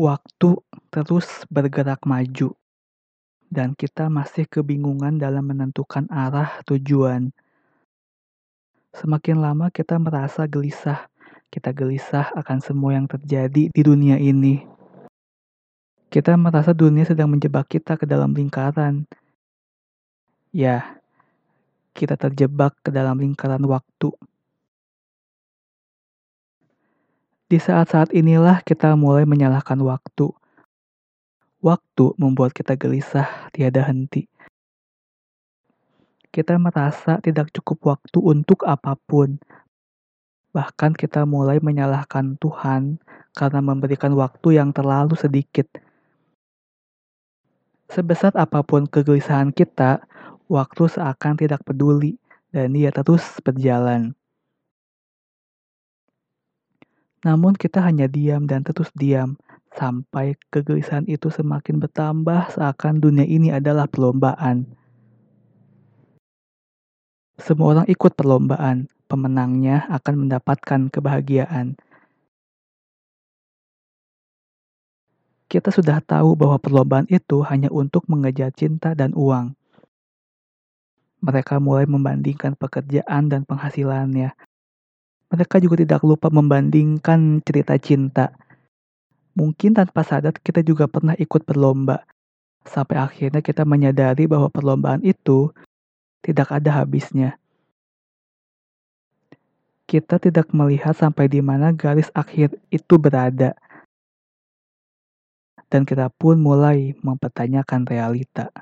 Waktu terus bergerak maju, dan kita masih kebingungan dalam menentukan arah tujuan. Semakin lama kita merasa gelisah, kita gelisah akan semua yang terjadi di dunia ini. Kita merasa dunia sedang menjebak kita ke dalam lingkaran. Ya, kita terjebak ke dalam lingkaran waktu. Di saat-saat inilah kita mulai menyalahkan waktu. Waktu membuat kita gelisah tiada henti. Kita merasa tidak cukup waktu untuk apa pun. Bahkan kita mulai menyalahkan Tuhan karena memberikan waktu yang terlalu sedikit. Sebesar apa pun kegelisahan kita, waktu seakan tidak peduli dan ia terus berjalan. Namun kita hanya diam dan terus diam, sampai kegelisahan itu semakin bertambah seakan dunia ini adalah perlombaan. Semua orang ikut perlombaan, pemenangnya akan mendapatkan kebahagiaan. Kita sudah tahu bahwa perlombaan itu hanya untuk mengejar cinta dan uang. Mereka mulai membandingkan pekerjaan dan penghasilannya, mereka juga tidak lupa membandingkan cerita cinta. Mungkin tanpa sadar kita juga pernah ikut berlomba. Sampai akhirnya kita menyadari bahwa perlombaan itu tidak ada habisnya. Kita tidak melihat sampai di mana garis akhir itu berada. Dan kita pun mulai mempertanyakan realita.